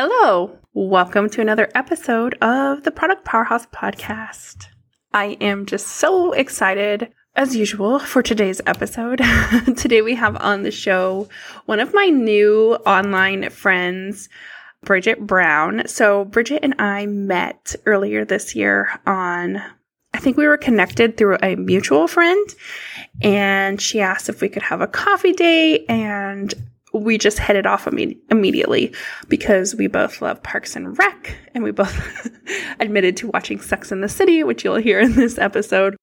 Hello, welcome to another episode of the Product Powerhouse Podcast. I am just so excited, as usual, for today's episode. Today we have on the show one of my new online friends, Bridget Brown. So, Bridget and I met earlier this year on I think we were connected through a mutual friend, and she asked if we could have a coffee date, and we just headed off imme- immediately because we both love Parks and Rec, and we both admitted to watching Sex in the City, which you'll hear in this episode.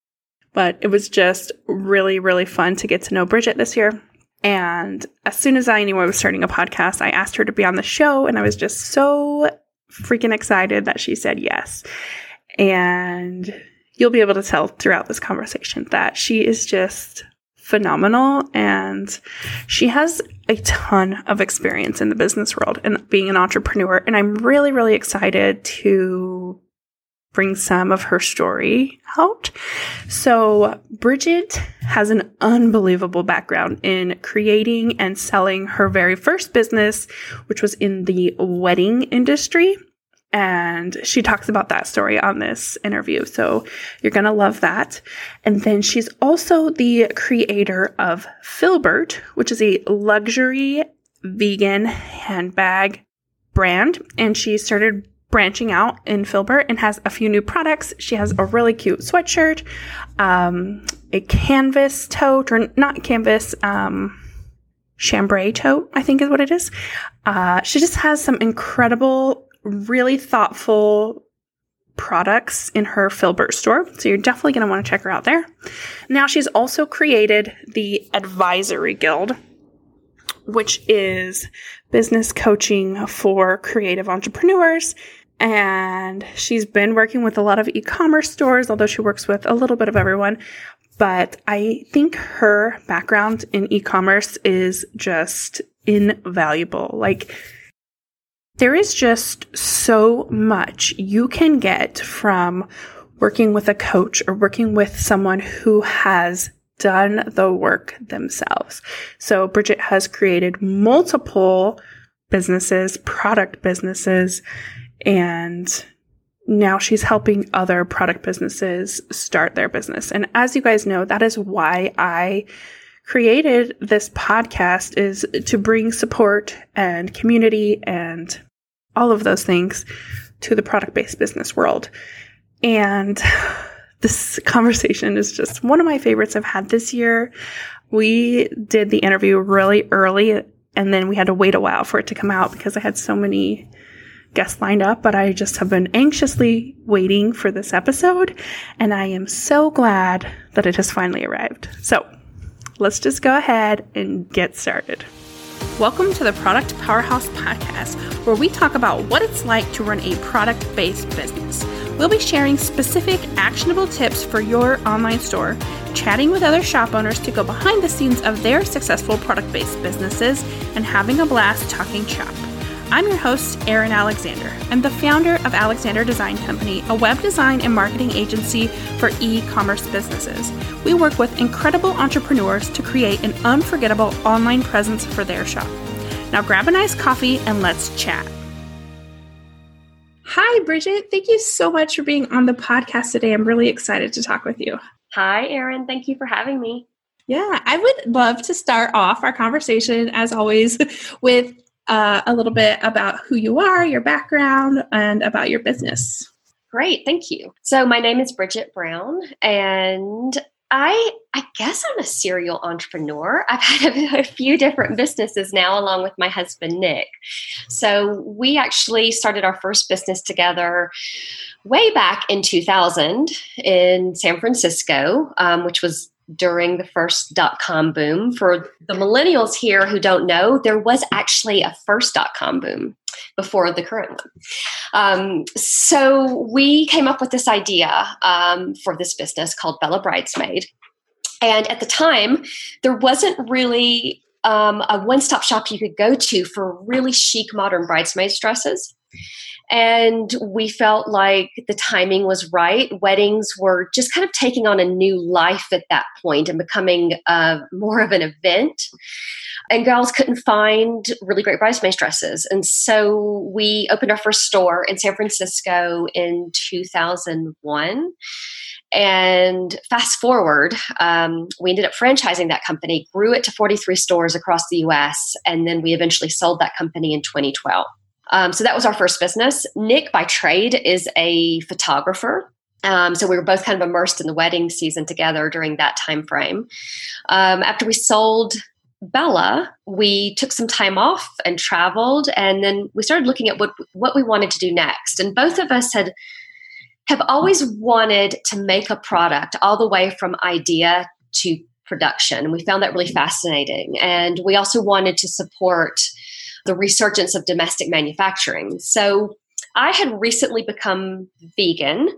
But it was just really, really fun to get to know Bridget this year. And as soon as I knew I was starting a podcast, I asked her to be on the show, and I was just so freaking excited that she said yes. And you'll be able to tell throughout this conversation that she is just phenomenal and she has a ton of experience in the business world and being an entrepreneur. And I'm really, really excited to bring some of her story out. So, Bridget has an unbelievable background in creating and selling her very first business, which was in the wedding industry. And she talks about that story on this interview. So you're going to love that. And then she's also the creator of Filbert, which is a luxury vegan handbag brand. And she started branching out in Filbert and has a few new products. She has a really cute sweatshirt, um, a canvas tote, or not canvas, um, chambray tote, I think is what it is. Uh, she just has some incredible really thoughtful products in her Filbert store. So you're definitely going to want to check her out there. Now she's also created the Advisory Guild, which is business coaching for creative entrepreneurs. And she's been working with a lot of e-commerce stores, although she works with a little bit of everyone. But I think her background in e-commerce is just invaluable. Like there is just so much you can get from working with a coach or working with someone who has done the work themselves. So Bridget has created multiple businesses, product businesses, and now she's helping other product businesses start their business. And as you guys know, that is why I created this podcast is to bring support and community and all of those things to the product based business world. And this conversation is just one of my favorites I've had this year. We did the interview really early and then we had to wait a while for it to come out because I had so many guests lined up, but I just have been anxiously waiting for this episode and I am so glad that it has finally arrived. So let's just go ahead and get started. Welcome to the Product Powerhouse Podcast, where we talk about what it's like to run a product based business. We'll be sharing specific, actionable tips for your online store, chatting with other shop owners to go behind the scenes of their successful product based businesses, and having a blast talking shop. I'm your host, Erin Alexander. I'm the founder of Alexander Design Company, a web design and marketing agency for e commerce businesses. We work with incredible entrepreneurs to create an unforgettable online presence for their shop. Now grab a nice coffee and let's chat. Hi, Bridget. Thank you so much for being on the podcast today. I'm really excited to talk with you. Hi, Erin. Thank you for having me. Yeah, I would love to start off our conversation, as always, with uh, a little bit about who you are, your background, and about your business. Great, thank you. So, my name is Bridget Brown, and I I guess I'm a serial entrepreneur. I've had a, a, few different businesses now, along with my husband Nick. So we actually started our first business together way back in 2000 in San Francisco, um, which was during the first dot com boom. For the millennials here who don't know, there was actually a first dot com boom before the current one. Um, so we came up with this idea um, for this business called Bella Bridesmaid. And at the time, there wasn't really um, a one stop shop you could go to for really chic modern bridesmaids dresses. And we felt like the timing was right. Weddings were just kind of taking on a new life at that point and becoming uh, more of an event. And girls couldn't find really great bridesmaid dresses. And so we opened our first store in San Francisco in 2001. And fast forward, um, we ended up franchising that company, grew it to 43 stores across the US, and then we eventually sold that company in 2012. Um, so that was our first business. Nick, by trade, is a photographer. Um, so we were both kind of immersed in the wedding season together during that time frame. Um, after we sold Bella, we took some time off and traveled, and then we started looking at what what we wanted to do next. And both of us had have always wanted to make a product all the way from idea to production. And We found that really fascinating, and we also wanted to support the resurgence of domestic manufacturing. So I had recently become vegan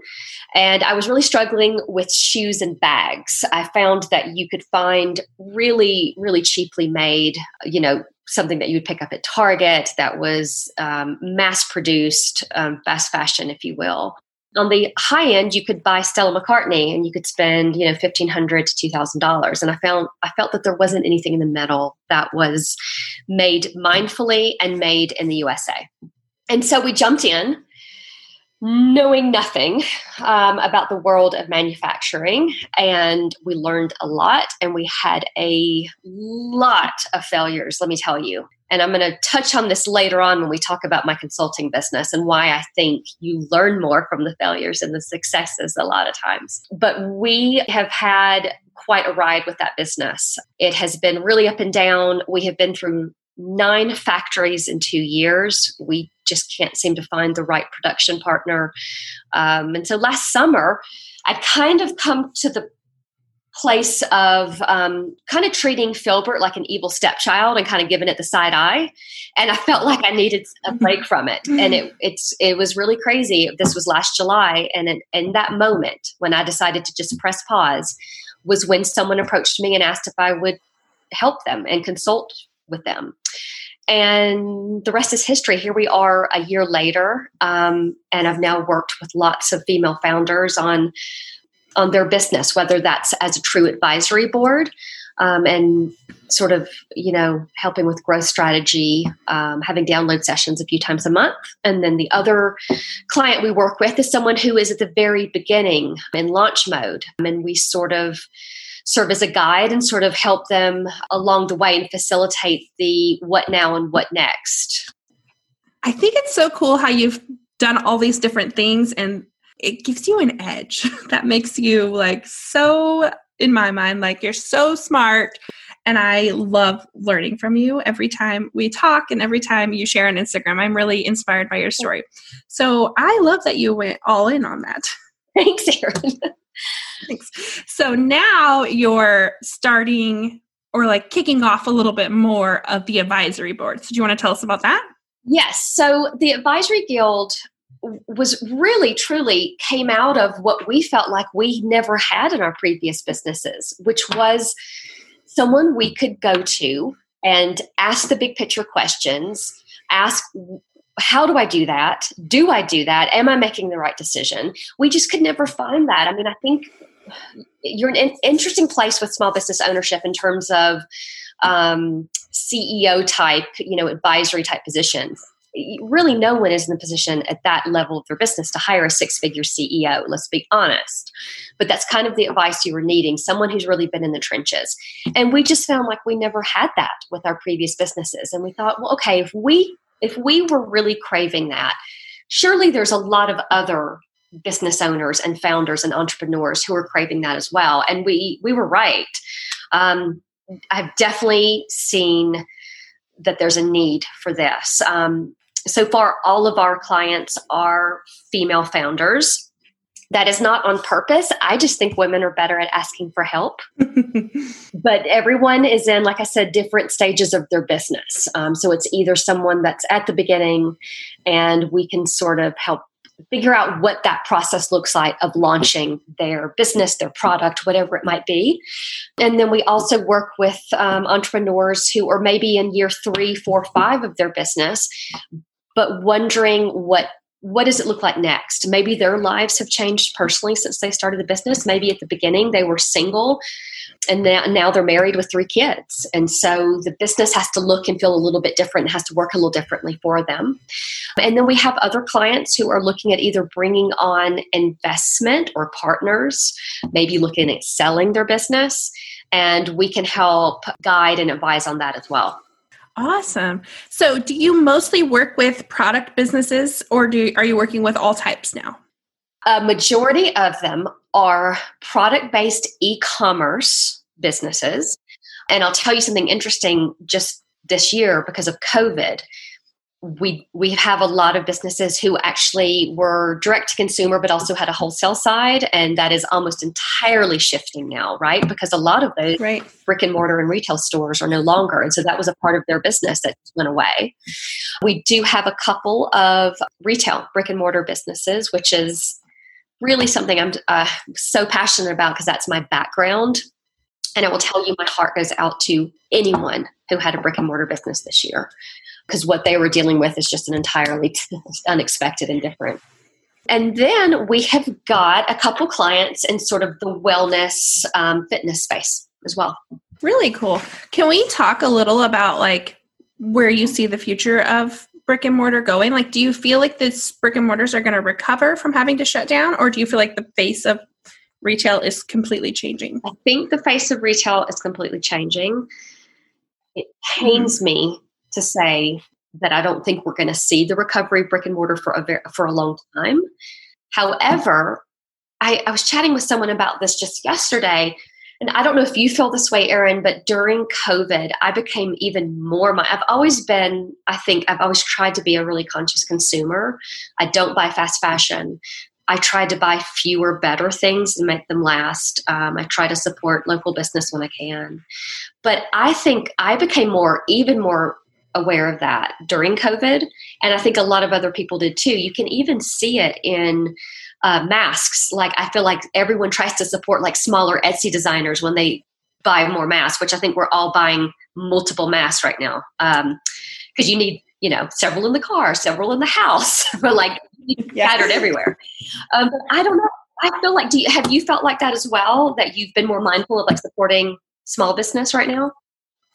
and I was really struggling with shoes and bags. I found that you could find really, really cheaply made, you know, something that you would pick up at Target that was um, mass produced, um, fast fashion, if you will. On the high end, you could buy Stella McCartney and you could spend, you know, fifteen hundred to two thousand dollars. And I found I felt that there wasn't anything in the middle that was made mindfully and made in the USA. And so we jumped in knowing nothing um, about the world of manufacturing. And we learned a lot and we had a lot of failures, let me tell you. And I'm going to touch on this later on when we talk about my consulting business and why I think you learn more from the failures and the successes a lot of times. But we have had quite a ride with that business. It has been really up and down. We have been through nine factories in two years. We just can't seem to find the right production partner. Um, and so last summer, I'd kind of come to the place of um, kind of treating Filbert like an evil stepchild and kind of giving it the side eye. And I felt like I needed a mm-hmm. break from it. And it, it's, it was really crazy. This was last July. And in, in that moment, when I decided to just press pause, was when someone approached me and asked if I would help them and consult with them and the rest is history. Here we are a year later, um, and I've now worked with lots of female founders on on their business, whether that's as a true advisory board um, and sort of you know helping with growth strategy, um, having download sessions a few times a month, and then the other client we work with is someone who is at the very beginning in launch mode, and we sort of serve as a guide and sort of help them along the way and facilitate the what now and what next. I think it's so cool how you've done all these different things and it gives you an edge that makes you like so in my mind like you're so smart and I love learning from you every time we talk and every time you share on Instagram. I'm really inspired by your story. So I love that you went all in on that. Thanks, Erin. Thanks. So now you're starting or like kicking off a little bit more of the advisory board. So do you want to tell us about that? Yes. So the advisory guild was really truly came out of what we felt like we never had in our previous businesses, which was someone we could go to and ask the big picture questions, ask how do I do that? Do I do that? Am I making the right decision? We just could never find that. I mean, I think you're an interesting place with small business ownership in terms of um, CEO type, you know, advisory type positions. Really, no one is in the position at that level of their business to hire a six figure CEO, let's be honest. But that's kind of the advice you were needing someone who's really been in the trenches. And we just found like we never had that with our previous businesses. And we thought, well, okay, if we if we were really craving that, surely there's a lot of other business owners and founders and entrepreneurs who are craving that as well. And we we were right. Um, I've definitely seen that there's a need for this. Um, so far, all of our clients are female founders that is not on purpose. I just think women are better at asking for help. but everyone is in, like I said, different stages of their business. Um, so it's either someone that's at the beginning and we can sort of help figure out what that process looks like of launching their business, their product, whatever it might be. And then we also work with um, entrepreneurs who are maybe in year three, four, five of their business, but wondering what what does it look like next? Maybe their lives have changed personally since they started the business. Maybe at the beginning they were single and now, now they're married with three kids. And so the business has to look and feel a little bit different, it has to work a little differently for them. And then we have other clients who are looking at either bringing on investment or partners, maybe looking at selling their business. And we can help guide and advise on that as well. Awesome. So, do you mostly work with product businesses or do are you working with all types now? A majority of them are product based e commerce businesses. And I'll tell you something interesting just this year because of COVID we we have a lot of businesses who actually were direct to consumer but also had a wholesale side and that is almost entirely shifting now right? Because a lot of those right. brick and mortar and retail stores are no longer and so that was a part of their business that went away. We do have a couple of retail brick and mortar businesses which is really something i'm uh, so passionate about because that's my background. And i will tell you my heart goes out to anyone who had a brick and mortar business this year because what they were dealing with is just an entirely unexpected and different. And then we have got a couple clients in sort of the wellness um, fitness space as well. Really cool. Can we talk a little about like where you see the future of brick and mortar going? Like, do you feel like this brick and mortars are going to recover from having to shut down, or do you feel like the face of retail is completely changing? I think the face of retail is completely changing. It pains mm-hmm. me to say that I don't think we're going to see the recovery brick and mortar for a very, for a long time. However, I, I was chatting with someone about this just yesterday, and I don't know if you feel this way, Erin, but during COVID, I became even more. My, I've always been, I think, I've always tried to be a really conscious consumer. I don't buy fast fashion. I try to buy fewer, better things and make them last. Um, I try to support local business when I can. But I think I became more, even more aware of that during COVID. And I think a lot of other people did too. You can even see it in uh, masks. Like, I feel like everyone tries to support like smaller Etsy designers when they buy more masks, which I think we're all buying multiple masks right now. Because um, you need, you know, several in the car, several in the house, but like yeah. scattered everywhere. Um, but I don't know. I feel like, do you, have you felt like that as well? That you've been more mindful of like supporting small business right now?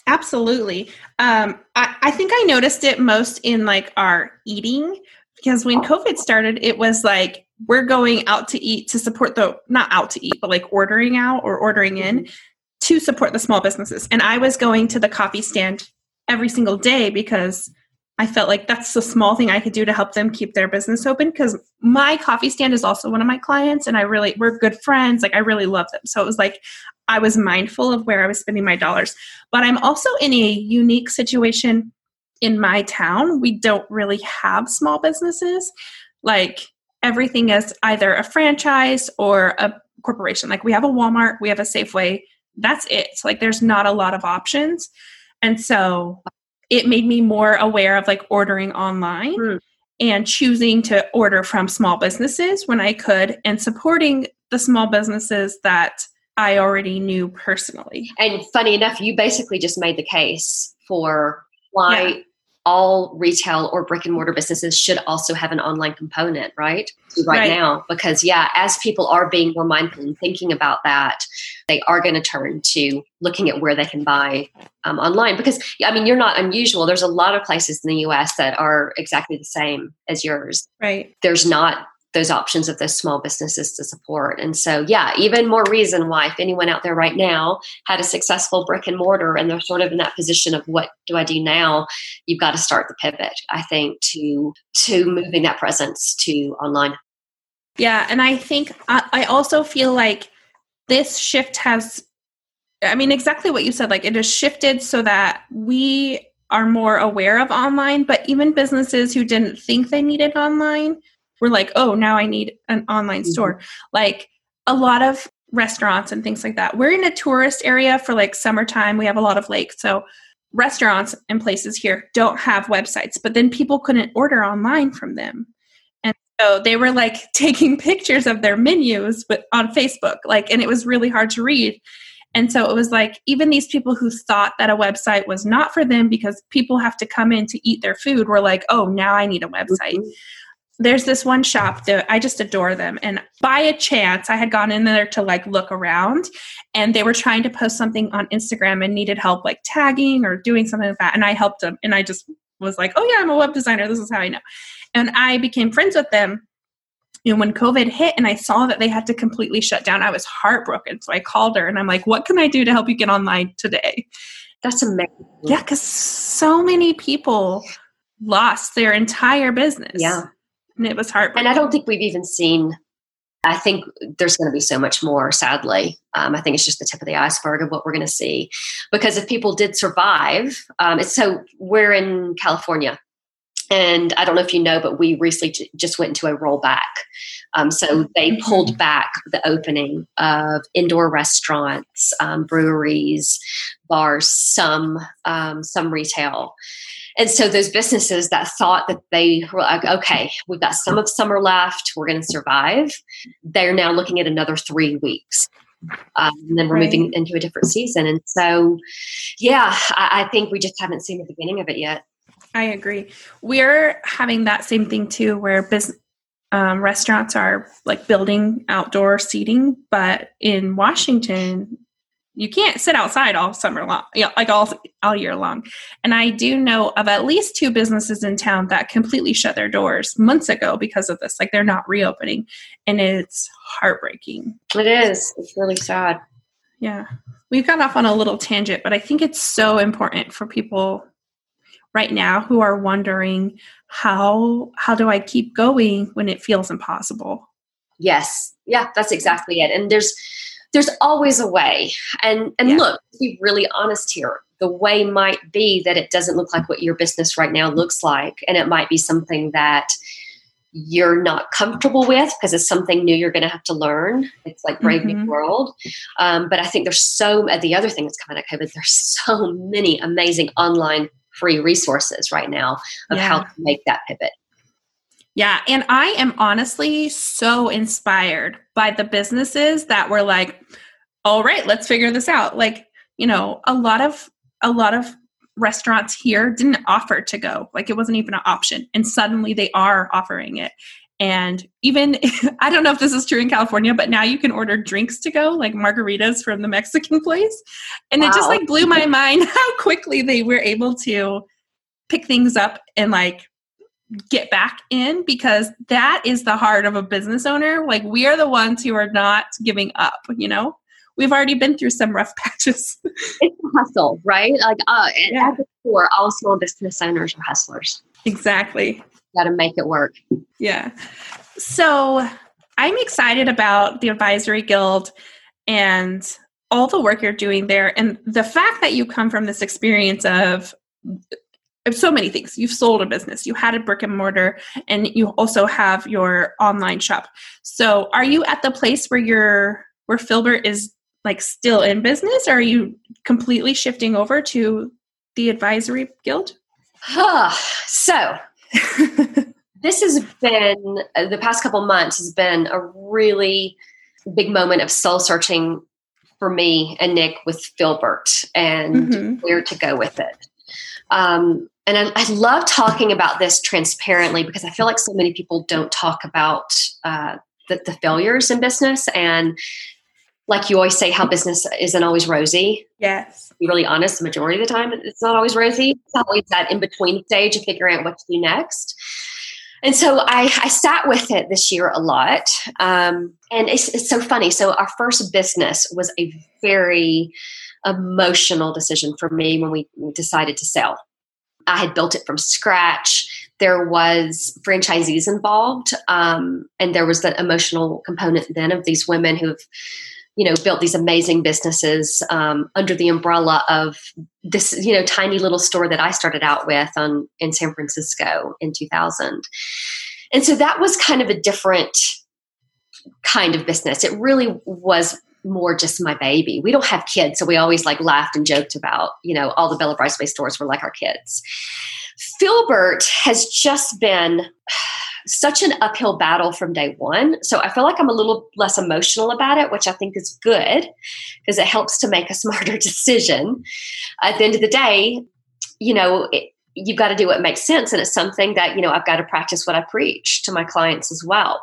Absolutely. Um, I, I think I noticed it most in like our eating because when COVID started, it was like we're going out to eat to support the not out to eat, but like ordering out or ordering in mm-hmm. to support the small businesses. And I was going to the coffee stand every single day because I felt like that's the small thing I could do to help them keep their business open because my coffee stand is also one of my clients and I really we're good friends like I really love them. So it was like I was mindful of where I was spending my dollars. But I'm also in a unique situation in my town. We don't really have small businesses. Like everything is either a franchise or a corporation. Like we have a Walmart, we have a Safeway. That's it. So like there's not a lot of options. And so it made me more aware of like ordering online mm. and choosing to order from small businesses when I could and supporting the small businesses that I already knew personally. And funny enough, you basically just made the case for why yeah. All retail or brick and mortar businesses should also have an online component, right? Right, right. now. Because, yeah, as people are being more mindful and thinking about that, they are going to turn to looking at where they can buy um, online. Because, I mean, you're not unusual. There's a lot of places in the US that are exactly the same as yours. Right. There's not those options of those small businesses to support. And so, yeah, even more reason why, if anyone out there right now had a successful brick and mortar and they're sort of in that position of what do I do now, you've got to start the pivot. I think to to moving that presence to online. Yeah, and I think I, I also feel like this shift has. I mean, exactly what you said. Like it has shifted so that we are more aware of online, but even businesses who didn't think they needed online we're like, oh, now I need an online mm-hmm. store. Like a lot of restaurants and things like that. We're in a tourist area for like summertime. We have a lot of lakes. So restaurants and places here don't have websites, but then people couldn't order online from them. And so they were like taking pictures of their menus but on Facebook, like and it was really hard to read. And so it was like even these people who thought that a website was not for them because people have to come in to eat their food were like, oh, now I need a website. Mm-hmm. There's this one shop that I just adore them. And by a chance, I had gone in there to like look around and they were trying to post something on Instagram and needed help like tagging or doing something like that. And I helped them and I just was like, oh, yeah, I'm a web designer. This is how I know. And I became friends with them you know, when COVID hit and I saw that they had to completely shut down, I was heartbroken. So I called her and I'm like, what can I do to help you get online today? That's amazing. Yeah, because so many people lost their entire business. Yeah. And it was heartbreaking. And I don't think we've even seen, I think there's going to be so much more, sadly. Um, I think it's just the tip of the iceberg of what we're going to see. Because if people did survive, um, it's so we're in California and I don't know if you know, but we recently just went into a rollback. Um, so they mm-hmm. pulled back the opening of indoor restaurants, um, breweries, bars, some um, some retail. And so those businesses that thought that they were like, okay, we've got some of summer left, we're going to survive, they're now looking at another three weeks. Um, and then we're right. moving into a different season. And so, yeah, I, I think we just haven't seen the beginning of it yet. I agree. We're having that same thing too, where business um, restaurants are like building outdoor seating, but in Washington, you can't sit outside all summer long, you know, like all all year long. And I do know of at least two businesses in town that completely shut their doors months ago because of this. Like they're not reopening, and it's heartbreaking. It is. It's really sad. Yeah, we've got off on a little tangent, but I think it's so important for people right now who are wondering how how do I keep going when it feels impossible? Yes. Yeah, that's exactly it. And there's there's always a way. And and yeah. look, be really honest here, the way might be that it doesn't look like what your business right now looks like and it might be something that you're not comfortable with because it's something new you're going to have to learn. It's like brave mm-hmm. new world. Um, but I think there's so the other thing that's coming out of COVID. There's so many amazing online free resources right now of yeah. how to make that pivot. Yeah, and I am honestly so inspired by the businesses that were like, "All right, let's figure this out." Like, you know, a lot of a lot of restaurants here didn't offer to go. Like it wasn't even an option. And suddenly they are offering it. And even, I don't know if this is true in California, but now you can order drinks to go, like margaritas from the Mexican place. And wow. it just like blew my mind how quickly they were able to pick things up and like get back in because that is the heart of a business owner. Like we are the ones who are not giving up, you know? We've already been through some rough patches. it's a hustle, right? Like uh, yeah. at the core, all small business owners are hustlers. Exactly got to make it work. Yeah. So I'm excited about the Advisory Guild and all the work you're doing there. And the fact that you come from this experience of so many things. You've sold a business, you had a brick and mortar, and you also have your online shop. So are you at the place where you're where Filbert is like still in business, or are you completely shifting over to the advisory guild? Huh. So this has been uh, the past couple months has been a really big moment of soul searching for me and Nick with Filbert and mm-hmm. where to go with it. Um, and I, I, love talking about this transparently because I feel like so many people don't talk about uh, the, the failures in business and like you always say, how business isn't always rosy. Yes. Be really honest, the majority of the time, it's not always rosy. It's always that in between stage of figuring out what to do next. And so I, I sat with it this year a lot. Um, and it's, it's so funny. So, our first business was a very emotional decision for me when we decided to sell. I had built it from scratch. There was franchisees involved, um, and there was that emotional component then of these women who've you know built these amazing businesses um, under the umbrella of this you know tiny little store that i started out with on in san francisco in 2000 and so that was kind of a different kind of business. It really was more just my baby. We don't have kids so we always like laughed and joked about you know all the bella bridesmaid stores were like our kids. Filbert has just been such an uphill battle from day one. So I feel like I'm a little less emotional about it, which I think is good because it helps to make a smarter decision. At the end of the day, you know, it, you've got to do what makes sense. And it's something that, you know, I've got to practice what I preach to my clients as well.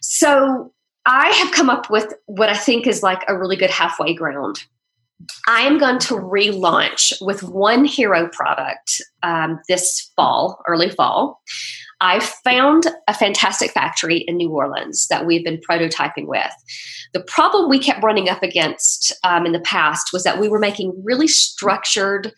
So I have come up with what I think is like a really good halfway ground. I am going to relaunch with one hero product um, this fall, early fall. I found a fantastic factory in New Orleans that we've been prototyping with. The problem we kept running up against um, in the past was that we were making really structured,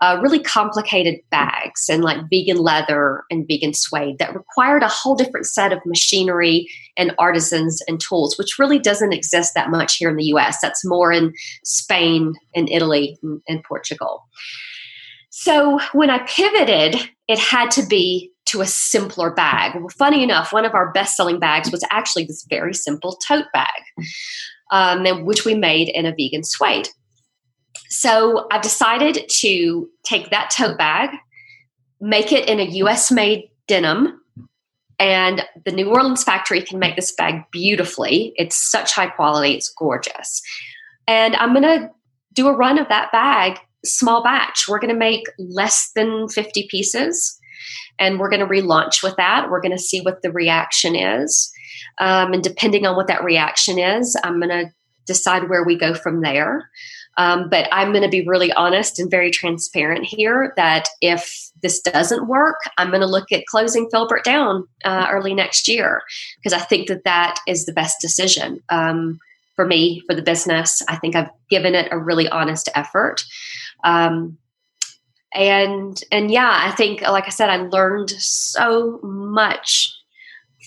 uh, really complicated bags and like vegan leather and vegan suede that required a whole different set of machinery and artisans and tools, which really doesn't exist that much here in the US. That's more in Spain and Italy and, and Portugal. So when I pivoted, it had to be to a simpler bag. Well, funny enough, one of our best selling bags was actually this very simple tote bag, um, which we made in a vegan suede. So I've decided to take that tote bag, make it in a US made denim, and the New Orleans factory can make this bag beautifully. It's such high quality, it's gorgeous. And I'm going to do a run of that bag, small batch. We're going to make less than 50 pieces and we're going to relaunch with that. We're going to see what the reaction is. Um, and depending on what that reaction is, I'm going to decide where we go from there. Um, but I'm going to be really honest and very transparent here that if this doesn't work, I'm going to look at closing Filbert down uh, early next year because I think that that is the best decision um, for me, for the business. I think I've given it a really honest effort. Um, and and yeah i think like i said i learned so much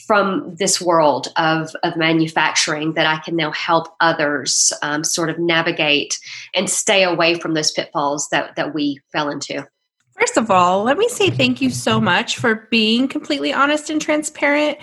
from this world of, of manufacturing that i can now help others um, sort of navigate and stay away from those pitfalls that that we fell into First of all, let me say thank you so much for being completely honest and transparent.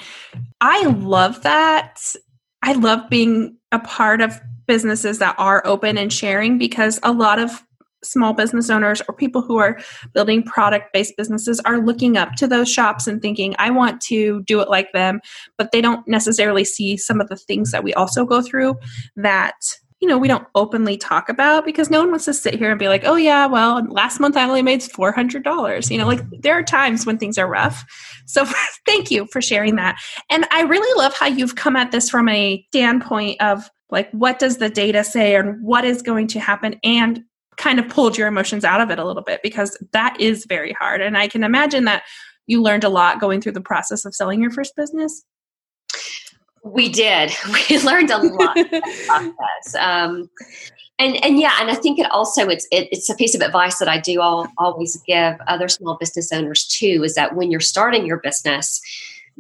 I love that. I love being a part of businesses that are open and sharing because a lot of small business owners or people who are building product based businesses are looking up to those shops and thinking, I want to do it like them, but they don't necessarily see some of the things that we also go through that you know we don't openly talk about because no one wants to sit here and be like oh yeah well last month i only made $400 you know like there are times when things are rough. So thank you for sharing that. And i really love how you've come at this from a standpoint of like what does the data say and what is going to happen? And kind of pulled your emotions out of it a little bit because that is very hard. And I can imagine that you learned a lot going through the process of selling your first business. We did. We learned a lot process. Um, and and yeah, and I think it also it's it, it's a piece of advice that I do all, always give other small business owners too is that when you're starting your business,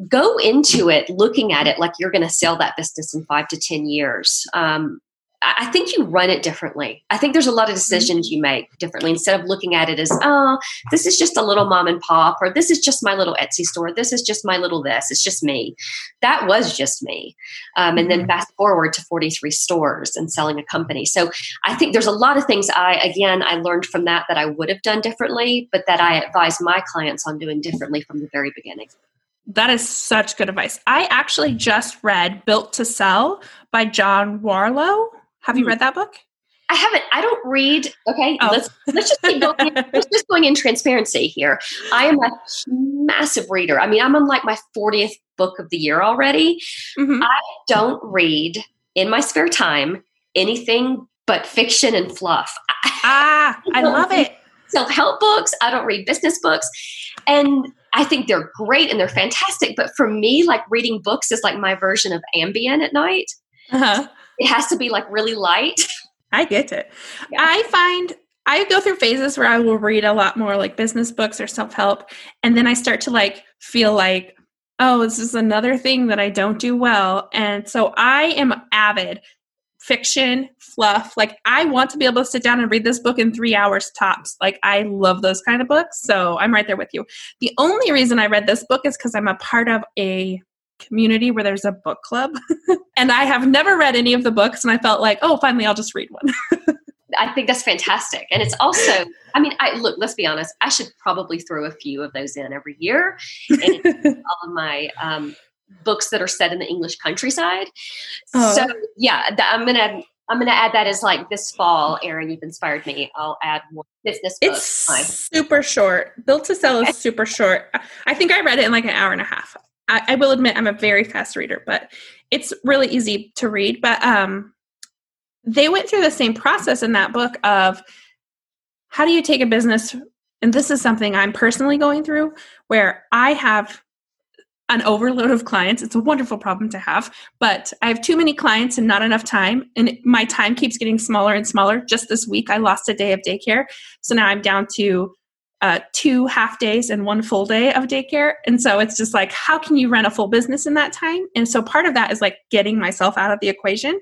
go into it looking at it like you're going to sell that business in five to ten years. Um, I think you run it differently. I think there's a lot of decisions you make differently instead of looking at it as, oh, this is just a little mom and pop, or this is just my little Etsy store. This is just my little this. It's just me. That was just me. Um, and then mm-hmm. fast forward to 43 stores and selling a company. So I think there's a lot of things I, again, I learned from that that I would have done differently, but that I advise my clients on doing differently from the very beginning. That is such good advice. I actually just read Built to Sell by John Warrillow. Have you hmm. read that book? I haven't. I don't read. Okay, oh. let's let's just keep going. let's just going in transparency here. I am a massive reader. I mean, I'm on like my 40th book of the year already. Mm-hmm. I don't read in my spare time anything but fiction and fluff. Ah, I, I love it. Self help books. I don't read business books, and I think they're great and they're fantastic. But for me, like reading books is like my version of Ambien at night. Uh-huh it has to be like really light. I get it. Yeah. I find I go through phases where I will read a lot more like business books or self help. And then I start to like feel like, oh, this is another thing that I don't do well. And so I am avid fiction, fluff. Like I want to be able to sit down and read this book in three hours tops. Like I love those kind of books. So I'm right there with you. The only reason I read this book is because I'm a part of a community where there's a book club. and I have never read any of the books, and I felt like, oh, finally, I'll just read one. I think that's fantastic. And it's also, I mean, I look, let's be honest, I should probably throw a few of those in every year. And all of my um, books that are set in the English countryside. Oh. So yeah, I'm gonna I'm gonna add that as like this fall, Erin. You've inspired me. I'll add more business. It's super short. Built to Sell is super short. I think I read it in like an hour and a half. I, I will admit I'm a very fast reader, but it's really easy to read. But um, they went through the same process in that book of how do you take a business and this is something I'm personally going through where I have an overload of clients. It's a wonderful problem to have, but I have too many clients and not enough time. And my time keeps getting smaller and smaller. Just this week, I lost a day of daycare. So now I'm down to uh, two half days and one full day of daycare. And so it's just like, how can you run a full business in that time? And so part of that is like getting myself out of the equation.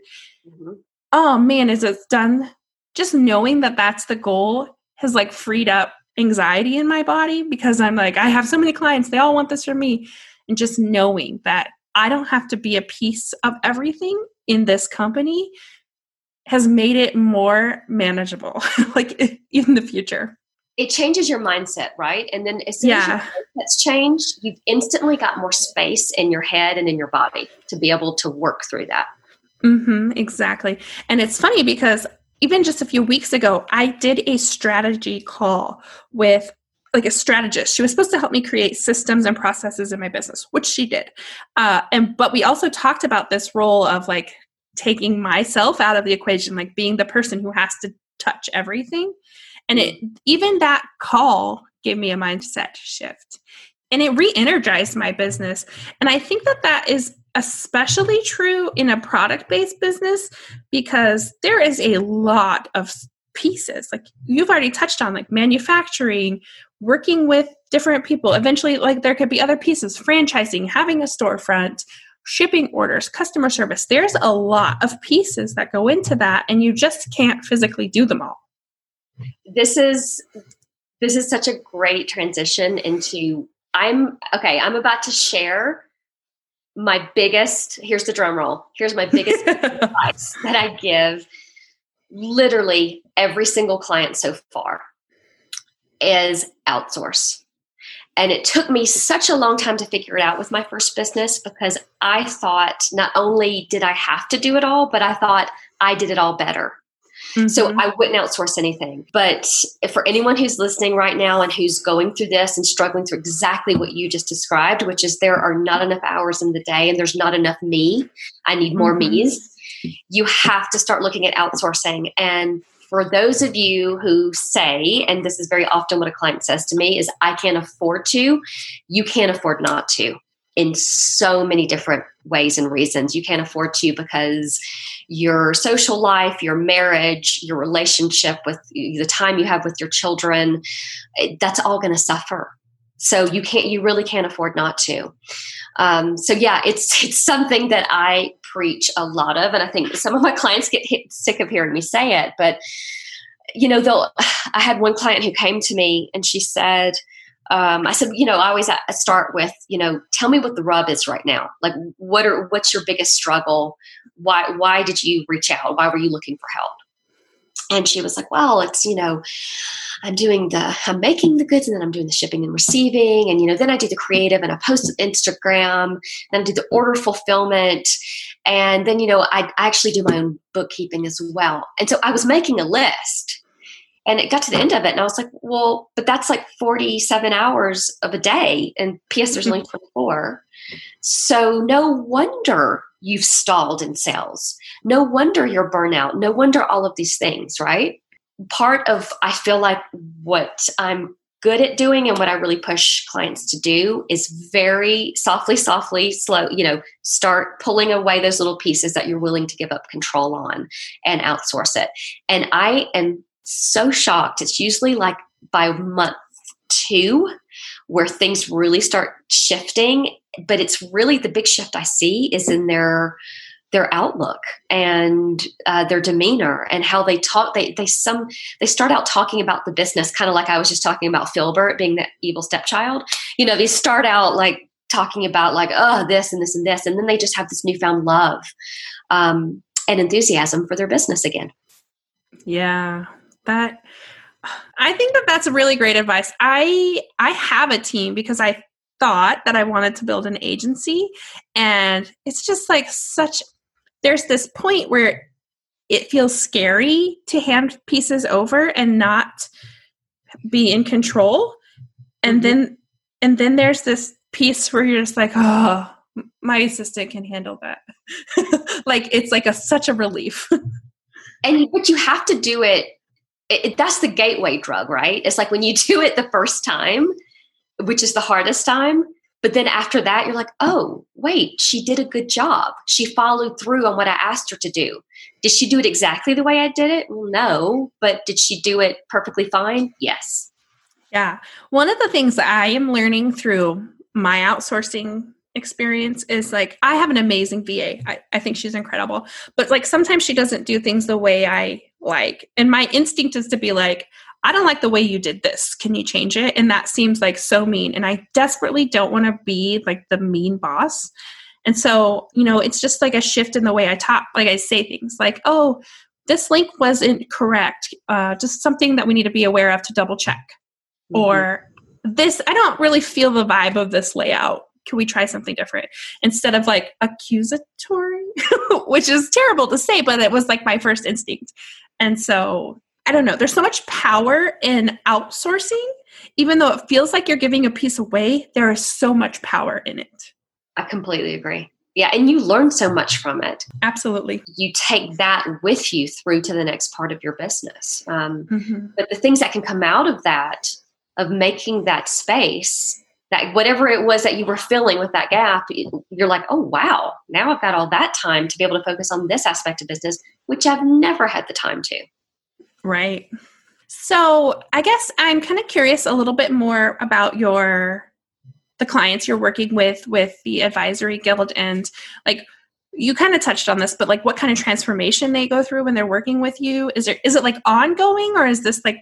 Mm-hmm. Oh man, is it done? Just knowing that that's the goal has like freed up anxiety in my body because I'm like, I have so many clients, they all want this from me and just knowing that I don't have to be a piece of everything in this company has made it more manageable, like in the future. It changes your mindset, right? And then as soon yeah. as your mindset's changed, you've instantly got more space in your head and in your body to be able to work through that. Mm-hmm, exactly. And it's funny because even just a few weeks ago, I did a strategy call with like a strategist. She was supposed to help me create systems and processes in my business, which she did. Uh, and but we also talked about this role of like taking myself out of the equation, like being the person who has to touch everything. And it mm. even that call gave me a mindset shift, and it re-energized my business. And I think that that is especially true in a product-based business because there is a lot of pieces like you've already touched on like manufacturing working with different people. Eventually, like there could be other pieces, franchising, having a storefront, shipping orders, customer service. There's a lot of pieces that go into that, and you just can't physically do them all. This is this is such a great transition into I'm okay, I'm about to share my biggest here's the drum roll. Here's my biggest advice that I give literally every single client so far is outsource. And it took me such a long time to figure it out with my first business because I thought not only did I have to do it all, but I thought I did it all better. Mm-hmm. So I wouldn't outsource anything. But for anyone who's listening right now and who's going through this and struggling through exactly what you just described, which is there are not enough hours in the day and there's not enough me, I need more mm-hmm. me's, you have to start looking at outsourcing. And for those of you who say, and this is very often what a client says to me, is I can't afford to, you can't afford not to in so many different ways and reasons. You can't afford to because your social life, your marriage, your relationship with the time you have with your children, that's all going to suffer. So you can't, you really can't afford not to. Um, so yeah, it's it's something that I preach a lot of, and I think some of my clients get hit, sick of hearing me say it. But you know, they'll. I had one client who came to me and she said, um, I said, you know, I always start with, you know, tell me what the rub is right now. Like, what are what's your biggest struggle? Why why did you reach out? Why were you looking for help? And she was like, well, it's, you know, I'm doing the, I'm making the goods and then I'm doing the shipping and receiving. And, you know, then I do the creative and I post Instagram, then I do the order fulfillment. And then, you know, I, I actually do my own bookkeeping as well. And so I was making a list and it got to the end of it. And I was like, well, but that's like 47 hours of a day. And PS, there's only 24. So no wonder you've stalled in sales. No wonder you're burnout. No wonder all of these things, right? Part of, I feel like what I'm good at doing and what I really push clients to do is very softly, softly, slow, you know, start pulling away those little pieces that you're willing to give up control on and outsource it. And I am so shocked. It's usually like by month two where things really start shifting but it's really the big shift i see is in their their outlook and uh, their demeanor and how they talk they they some they start out talking about the business kind of like i was just talking about filbert being the evil stepchild you know they start out like talking about like oh this and this and this and then they just have this newfound love um, and enthusiasm for their business again Yeah. That I think that that's really great advice. I I have a team because I thought that I wanted to build an agency and it's just like such there's this point where it feels scary to hand pieces over and not be in control and mm-hmm. then and then there's this piece where you're just like oh my assistant can handle that like it's like a such a relief and but you have to do it, it that's the gateway drug right? It's like when you do it the first time which is the hardest time but then after that you're like oh wait she did a good job. She followed through on what i asked her to do. Did she do it exactly the way i did it? Well, no but did she do it perfectly fine? Yes. Yeah. One of the things i am learning through my outsourcing experience is like I have an amazing VA. I, I think she's incredible. But like sometimes she doesn't do things the way I like. And my instinct is to be like, I don't like the way you did this. Can you change it? And that seems like so mean. And I desperately don't want to be like the mean boss. And so, you know, it's just like a shift in the way I talk, like I say things like, oh, this link wasn't correct. Uh, just something that we need to be aware of to double check. Mm-hmm. Or this, I don't really feel the vibe of this layout can we try something different? Instead of like accusatory which is terrible to say but it was like my first instinct. And so i don't know. There's so much power in outsourcing. Even though it feels like you're giving a piece away there is so much power in it. I completely agree. Yeah and you learn so much from it. Absolutely. You take that with you through to the next part of your business. Um, mm-hmm. but the things that can come out of that of making that space that whatever it was that you were filling with that gap, you're like, oh, wow, now I've got all that time to be able to focus on this aspect of business, which I've never had the time to. Right. So I guess I'm kind of curious a little bit more about your the clients you're working with with the advisory guild and like you kind of touched on this but like what kind of transformation they go through when they're working with you is there is it like ongoing or is this like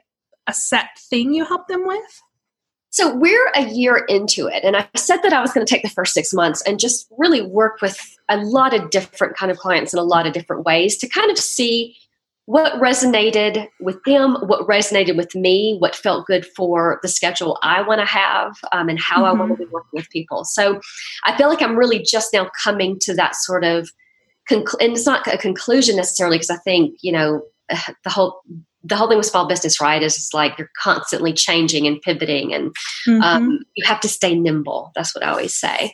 a set thing you help them with so we're a year into it, and I said that I was going to take the first six months and just really work with a lot of different kind of clients in a lot of different ways to kind of see what resonated with them, what resonated with me, what felt good for the schedule I want to have, um, and how mm-hmm. I want to be working with people. So I feel like I'm really just now coming to that sort of, conclu- and it's not a conclusion necessarily because I think you know the whole the whole thing with small business, right, is like you're constantly changing and pivoting, and mm-hmm. um, you have to stay nimble. That's what I always say.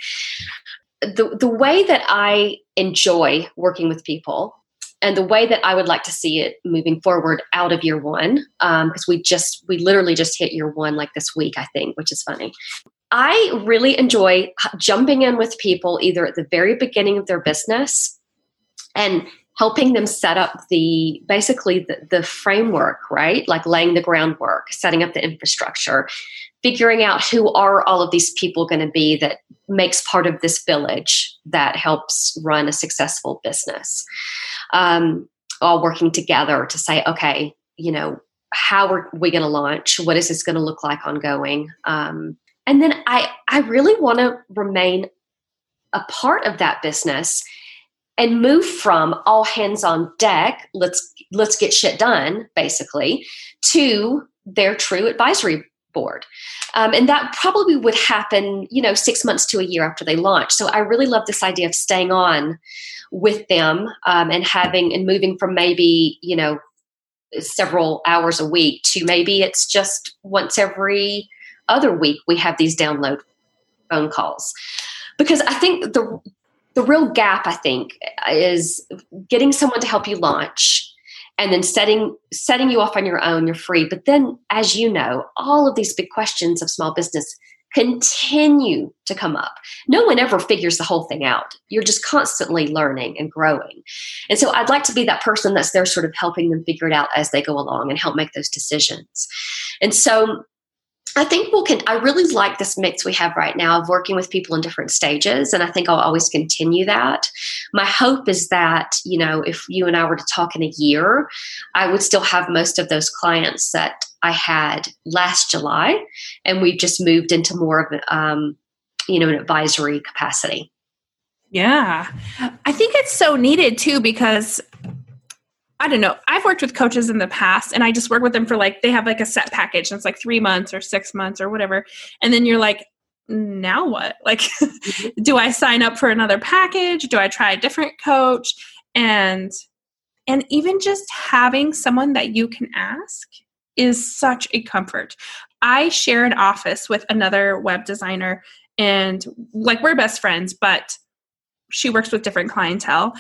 The the way that I enjoy working with people, and the way that I would like to see it moving forward out of year one, because um, we just we literally just hit year one like this week, I think, which is funny. I really enjoy jumping in with people either at the very beginning of their business and helping them set up the basically the, the, framework right? Like laying the groundwork setting up the infrastructure figuring out who are all of these people going to be that makes part of this village that helps run a successful business. Um, all working together to say okay you know how are we going to launch? What is this going to look like ongoing? Um, and then i i really want to remain a part of that business and move from all hands on deck let's let's get shit done basically to their true advisory board. Um, and that probably would happen you know six months to a year after they launch. So i really love this idea of staying on with them um, and having and moving from maybe you know several hours a week to maybe it's just once every other week we have these download phone calls. Because i think the the real gap, I think, is getting someone to help you launch and then setting setting you off on your own you're free. But then as you know all of these big questions of small business continue to come up. No one ever figures the whole thing out. You're just constantly learning and growing. And so i'd like to be that person that's there sort of helping them figure it out as they go along and help make those decisions. And so I think we'll can I really like this mix we have right now of working with people in different stages and I think I'll always continue that. My hope is that, you know, if you and I were to talk in a year, I would still have most of those clients that I had last July and we've just moved into more of um, you know, an advisory capacity. Yeah. I think it's so needed too because I don't know. I've worked with coaches in the past and I just work with them for like, they have like a set package and it's like three months or six months or whatever. And then you're like, now what? Like, do I sign up for another package? Do I try a different coach? And, and even just having someone that you can ask is such a comfort. I share an office with another web designer and like we're best friends, but she works with different clientele.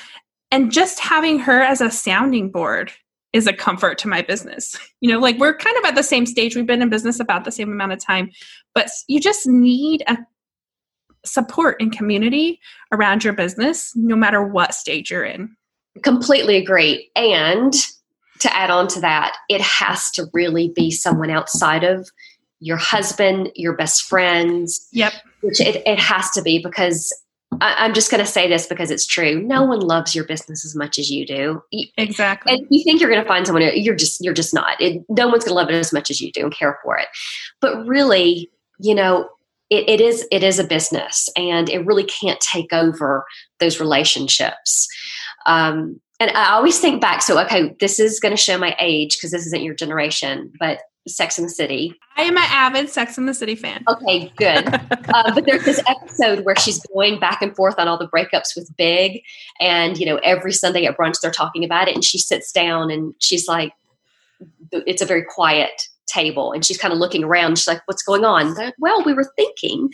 And just having her as a sounding board is a comfort to my business. You know, like we're kind of at the same stage. We've been in business about the same amount of time, but you just need a support and community around your business no matter what stage you're in. Completely agree. And to add on to that, it has to really be someone outside of your husband, your best friends. Yep. Which it, it has to be because I, am just going to say this because it's true. No one loves your business as much as you do. Exactly. And you think you're going to find someone, you're just you're just not. It, no one's going to love it as much as you do and care for it. But really, you know, it, it is it is a business, and it really can't take over those relationships. Um, and I always think back. So, okay, this is going to show my age because this isn't your generation, but Sex and the City. I am an avid Sex and the City fan. Okay, good. uh, but there's this episode where she's going back and forth on all the breakups with Big, and you know every Sunday at brunch they're talking about it, and she sits down and she's like, "It's a very quiet table," and she's kind of looking around. She's like, "What's going on?" Like, well, we were thinking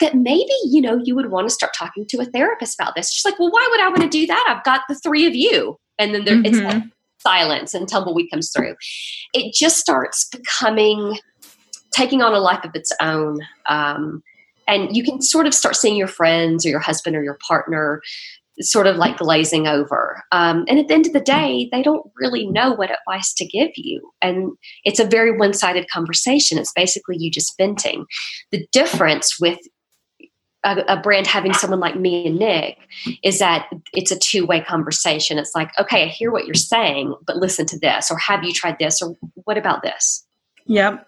that maybe you know you would want to start talking to a therapist about this. She's like, "Well, why would I want to do that? I've got the three of you." And then there, mm-hmm. it's like silence and tumbleweed comes through. It just starts becoming, taking on a life of its own. Um, and you can sort of start seeing your friends or your husband or your partner sort of like glazing over. Um, and at the end of the day, they don't really know what advice to give you. And it's a very one sided conversation. It's basically you just venting. The difference with a, a, brand having someone like me and Nick is that it's a two way conversation. It's like, okay, I hear what you're saying, but listen to this, or have you tried this, or what about this? Yep.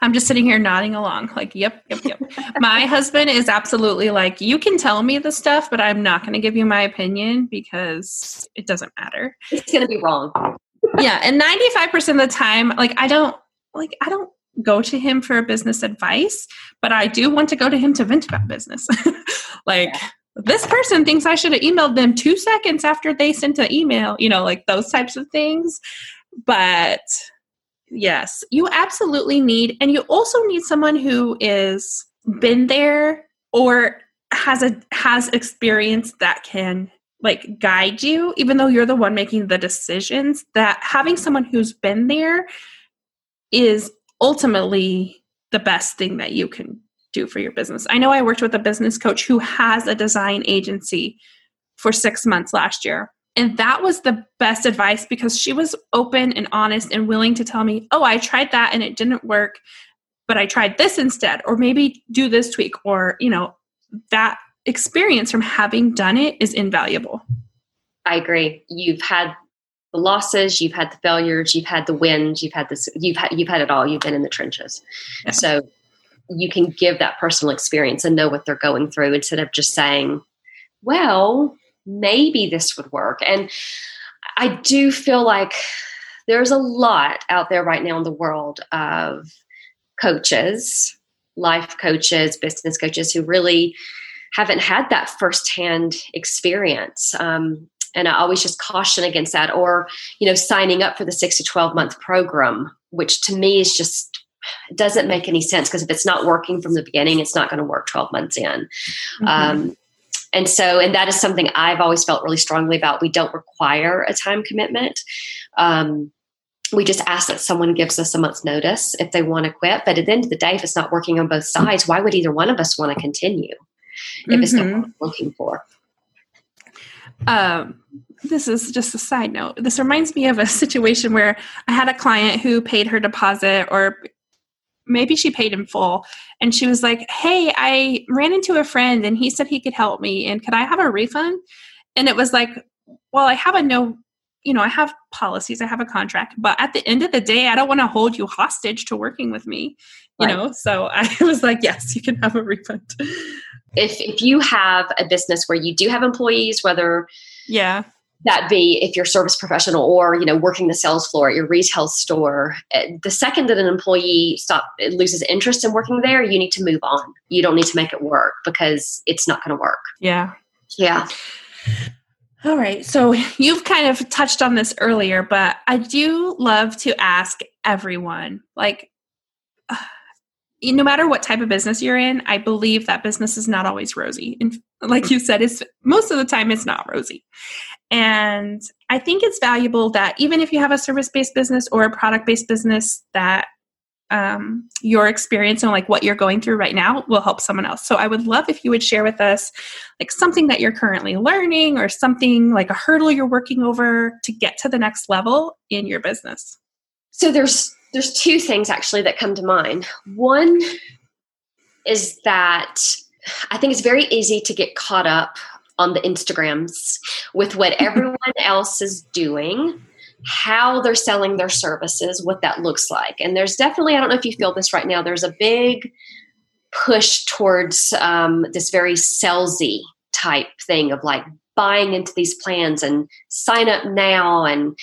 I'm just sitting here nodding along, like, yep, yep, yep. my husband is absolutely like, you can tell me the stuff, but I'm not going to give you my opinion because it doesn't matter. It's going to be wrong. yeah. And 95% of the time, like, I don't, like, I don't go to him for business advice, but I do want to go to him to vent about business. like yeah. this person thinks I should have emailed them two seconds after they sent an email, you know, like those types of things. But yes, you absolutely need, and you also need someone who is been there or has a has experience that can like guide you even though you're the one making the decisions that having someone who's been there is ultimately the best thing that you can do for your business. I know I worked with a business coach who has a design agency for six months last year. And that was the best advice because she was open and honest and willing to tell me, oh, I tried that and it didn't work, but I tried this instead, or maybe do this tweak, or, you know, that experience from having done it is invaluable. I agree. You've had the losses, you've had the failures, you've had the wins, you've had this, you've had you've had it all. You've been in the trenches, yeah. so you can give that personal experience and know what they're going through instead of just saying, "Well, maybe this would work." And I do feel like there's a lot out there right now in the world of coaches, life coaches, business coaches who really haven't had that firsthand experience. Um, and i always just caution against that or you know signing up for the six to 12 month program which to me is just doesn't make any sense because if it's not working from the beginning it's not going to work 12 months in mm-hmm. um, and so and that is something i've always felt really strongly about we don't require a time commitment um, we just ask that someone gives us a month's notice if they want to quit but at the end of the day if it's not working on both sides why would either one of us want to continue if mm-hmm. it's not what we're looking for um, this is just a side note. This reminds me of a situation where I had a client who paid her deposit, or maybe she paid in full, and she was like, Hey, I ran into a friend and he said he could help me, and could I have a refund? And it was like, Well, I have a no, you know, I have policies, I have a contract, but at the end of the day, I don't want to hold you hostage to working with me, you right. know? So I was like, Yes, you can have a refund if if you have a business where you do have employees, whether yeah. that be if you're a service professional or you know working the sales floor at your retail store eh, the second that an employee stop loses interest in working there you need to move on. You don't need to make it work because it's not going to work. Yeah. Yeah. All right. So you've kind of touched on this earlier but i do love to ask everyone like no matter what type of business you're in, I believe that business is not always rosy. And like you said, it's most of the time it's not rosy. And I think it's valuable that even if you have a service-based business or a product-based business, that um, your experience and like what you're going through right now will help someone else. So I would love if you would share with us like something that you're currently learning or something like a hurdle you're working over to get to the next level in your business. So there's there's two things actually that come to mind. One is that I think it's very easy to get caught up on the Instagrams with what everyone else is doing, how they're selling their services, what that looks like. And there's definitely, I don't know if you feel this right now, there's a big push towards um, this very salesy type thing of like buying into these plans and sign up now and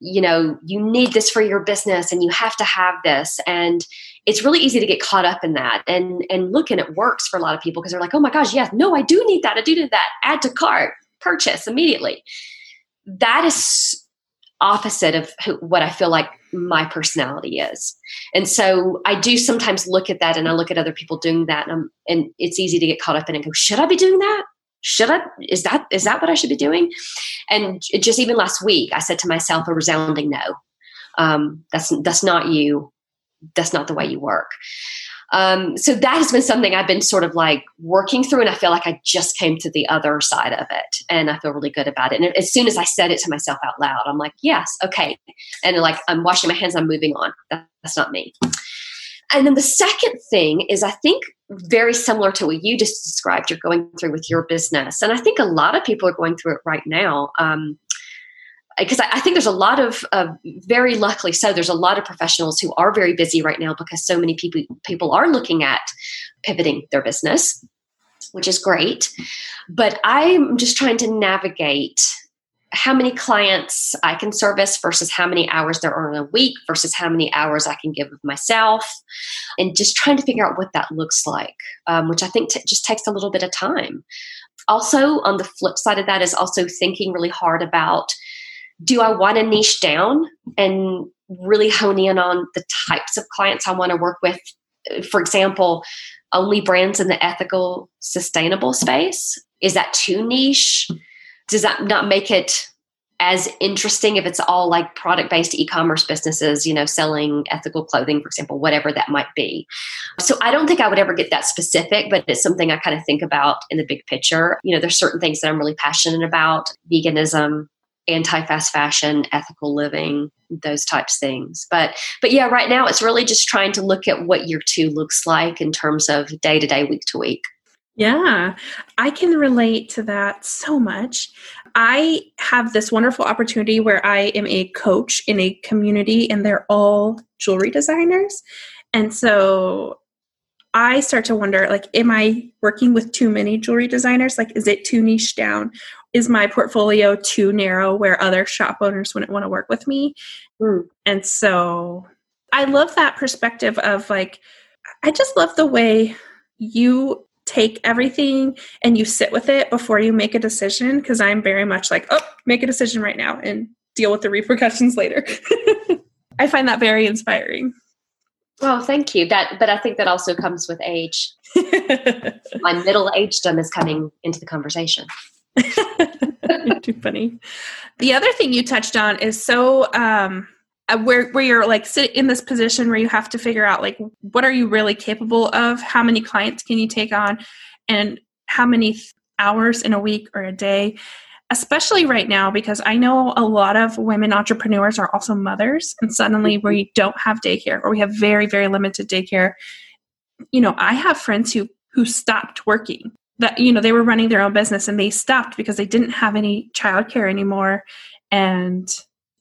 you know you need this for your business and you have to have this. And it's really easy to get caught up in that and and look and it works for a lot of people because they're like oh my gosh yes no i do need that. I do need that. Add to cart. Purchase immediately. That is opposite of who, what i feel like my personality is. And so i do sometimes look at that and i look at other people doing that and, and it's easy to get caught up in and go should i be doing that should I is that is that what I should be doing? And just even last week, I said to myself a resounding no. Um, that's that's not you. That's not the way you work. Um, so that has been something I've been sort of like working through, and I feel like I just came to the other side of it, and I feel really good about it. And as soon as I said it to myself out loud, I'm like, yes, okay, and like I'm washing my hands, I'm moving on. That, that's not me. And then the second thing is, I think very similar to what you just described, you're going through with your business. And I think a lot of people are going through it right now. Um, because I, think there's a lot of, very luckily so, there's a lot of professionals who are very busy right now because so many people people are looking at pivoting their business, which is great. But I'm just trying to navigate how many clients I can service versus how many hours there are in a week versus how many hours I can give of myself, and just trying to figure out what that looks like, um, which I think t- just takes a little bit of time. Also, on the flip side of that, is also thinking really hard about do I want to niche down and really hone in on the types of clients I want to work with? For example, only brands in the ethical, sustainable space. Is that too niche? Does that not make it as interesting if it's all like product based e-commerce businesses you know selling ethical clothing for example whatever that might be? So i don't think i would ever get that specific but it's something i kind of think about in the big picture. You know there's certain things that i'm really passionate about veganism anti-fast fashion ethical living those types of things. But but yeah right now it's really just trying to look at what year two looks like in terms of day to day week to week yeah, I can relate to that so much. I have this wonderful opportunity where I am a coach in a community and they're all jewelry designers. And so I start to wonder like am I working with too many jewelry designers? Like is it too niche down? Is my portfolio too narrow where other shop owners wouldn't want to work with me? Mm. And so I love that perspective of like I just love the way you take everything and you sit with it before you make a decision because I'm very much like, oh, make a decision right now and deal with the repercussions later. I find that very inspiring. Oh, thank you. That but I think that also comes with age. My middle agedom is coming into the conversation. too funny. The other thing you touched on is so um where where you're like sit in this position where you have to figure out like what are you really capable of? How many clients can you take on? And how many hours in a week or a day? Especially right now because i know a lot of women entrepreneurs are also mothers and suddenly mm-hmm. we don't have daycare or we have very very limited daycare. You know i have friends who who stopped working. That you know they were running their own business and they stopped because they didn't have any childcare anymore. And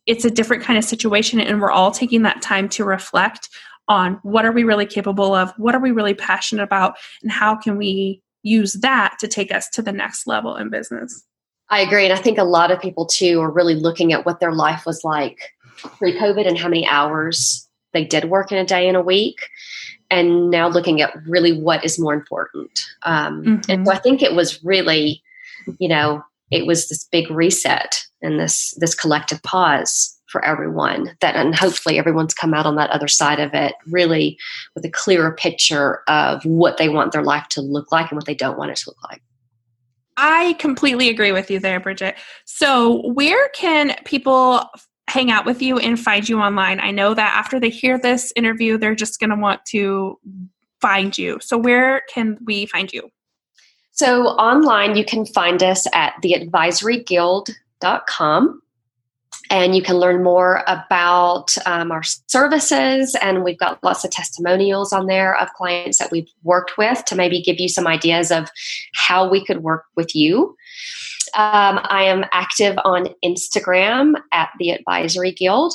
it's a different kind of situation and we're all taking that time to reflect on what are we really capable of what are we really passionate about and how can we use that to take us to the next level in business I agree. And I think a lot of people too are really looking at what their life was like pre COVID and how many hours they did work in a day in a week. And now looking at really what is more important. Um, mm-hmm. And so I think it was really, you know, it was this big reset and this this collective pause for everyone that and hopefully everyone's come out on that other side of it really with a clearer picture of what they want their life to look like and what they don't want it to look like I completely agree with you there, Bridget. So, where can people hang out with you and find you online? I know that after they hear this interview, they're just going to want to find you. So, where can we find you? So, online, you can find us at theadvisoryguild.com and you can learn more about um, our services and we've got lots of testimonials on there of clients that we've worked with to maybe give you some ideas of how we could work with you. Um, i am active on instagram at the advisory guild.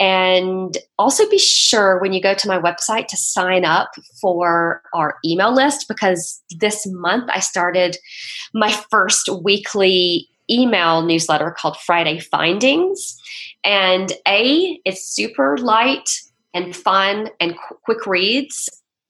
And also be sure when you go to my website to sign up for our email list because this month I started my first weekly email newsletter called Friday Findings. And A, it's super light and fun and qu- quick reads.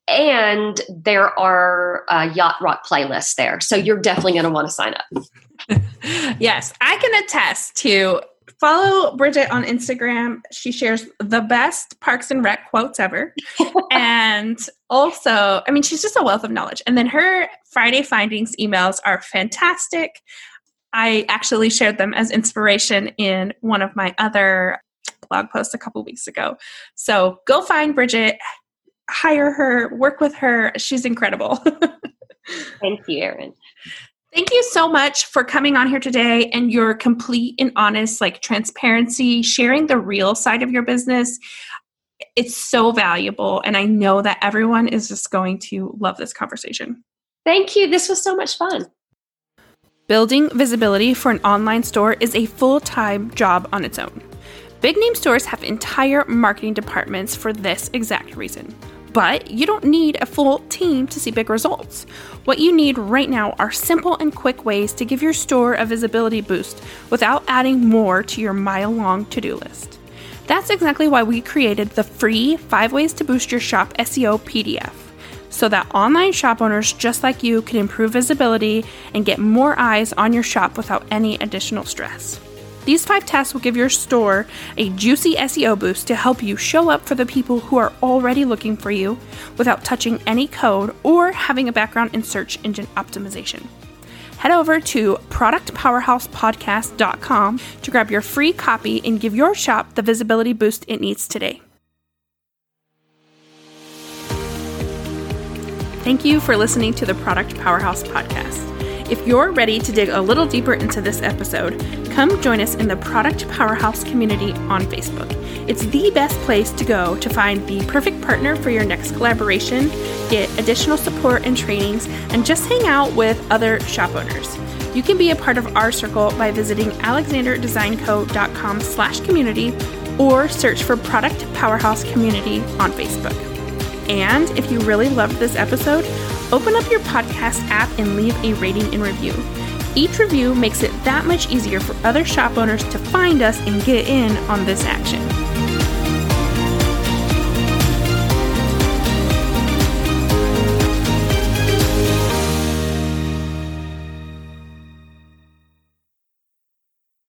And there are uh, Yacht Rock playlists there. So you're definitely going to want to sign up. yes, I can attest to follow Bridget on Instagram. She shares the best Parks and Rec quotes ever. and also, I mean, she's just a wealth of knowledge. And then her Friday findings emails are fantastic. I actually shared them as inspiration in one of my other blog posts a couple weeks ago. So go find Bridget, hire her, work with her. She's incredible. Thank you, Erin. Thank you so much for coming on here today and your complete and honest, like transparency, sharing the real side of your business. It's so valuable. And I know that everyone is just going to love this conversation. Thank you. This was so much fun. Building visibility for an online store is a full time job on its own. Big name stores have entire marketing departments for this exact reason. But you don't need a full team to see big results. What you need right now are simple and quick ways to give your store a visibility boost without adding more to your mile long to do list. That's exactly why we created the free 5 Ways to Boost Your Shop SEO PDF so that online shop owners just like you can improve visibility and get more eyes on your shop without any additional stress. These five tests will give your store a juicy SEO boost to help you show up for the people who are already looking for you without touching any code or having a background in search engine optimization. Head over to productpowerhousepodcast.com to grab your free copy and give your shop the visibility boost it needs today. Thank you for listening to the Product Powerhouse podcast. If you're ready to dig a little deeper into this episode, come join us in the Product Powerhouse community on Facebook. It's the best place to go to find the perfect partner for your next collaboration, get additional support and trainings, and just hang out with other shop owners. You can be a part of our circle by visiting alexanderdesignco.com slash community or search for Product Powerhouse Community on Facebook. And if you really loved this episode, open up your podcast app and leave a rating and review. Each review makes it that much easier for other shop owners to find us and get in on this action.